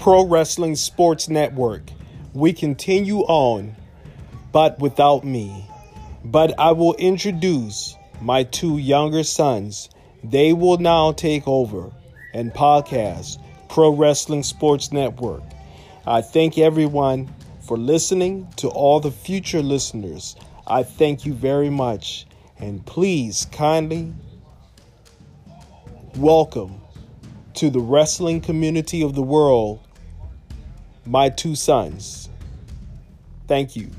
Pro Wrestling Sports Network. We continue on, but without me. But I will introduce my two younger sons. They will now take over and podcast Pro Wrestling Sports Network. I thank everyone for listening. To all the future listeners, I thank you very much. And please kindly welcome to the wrestling community of the world my two sons. Thank you.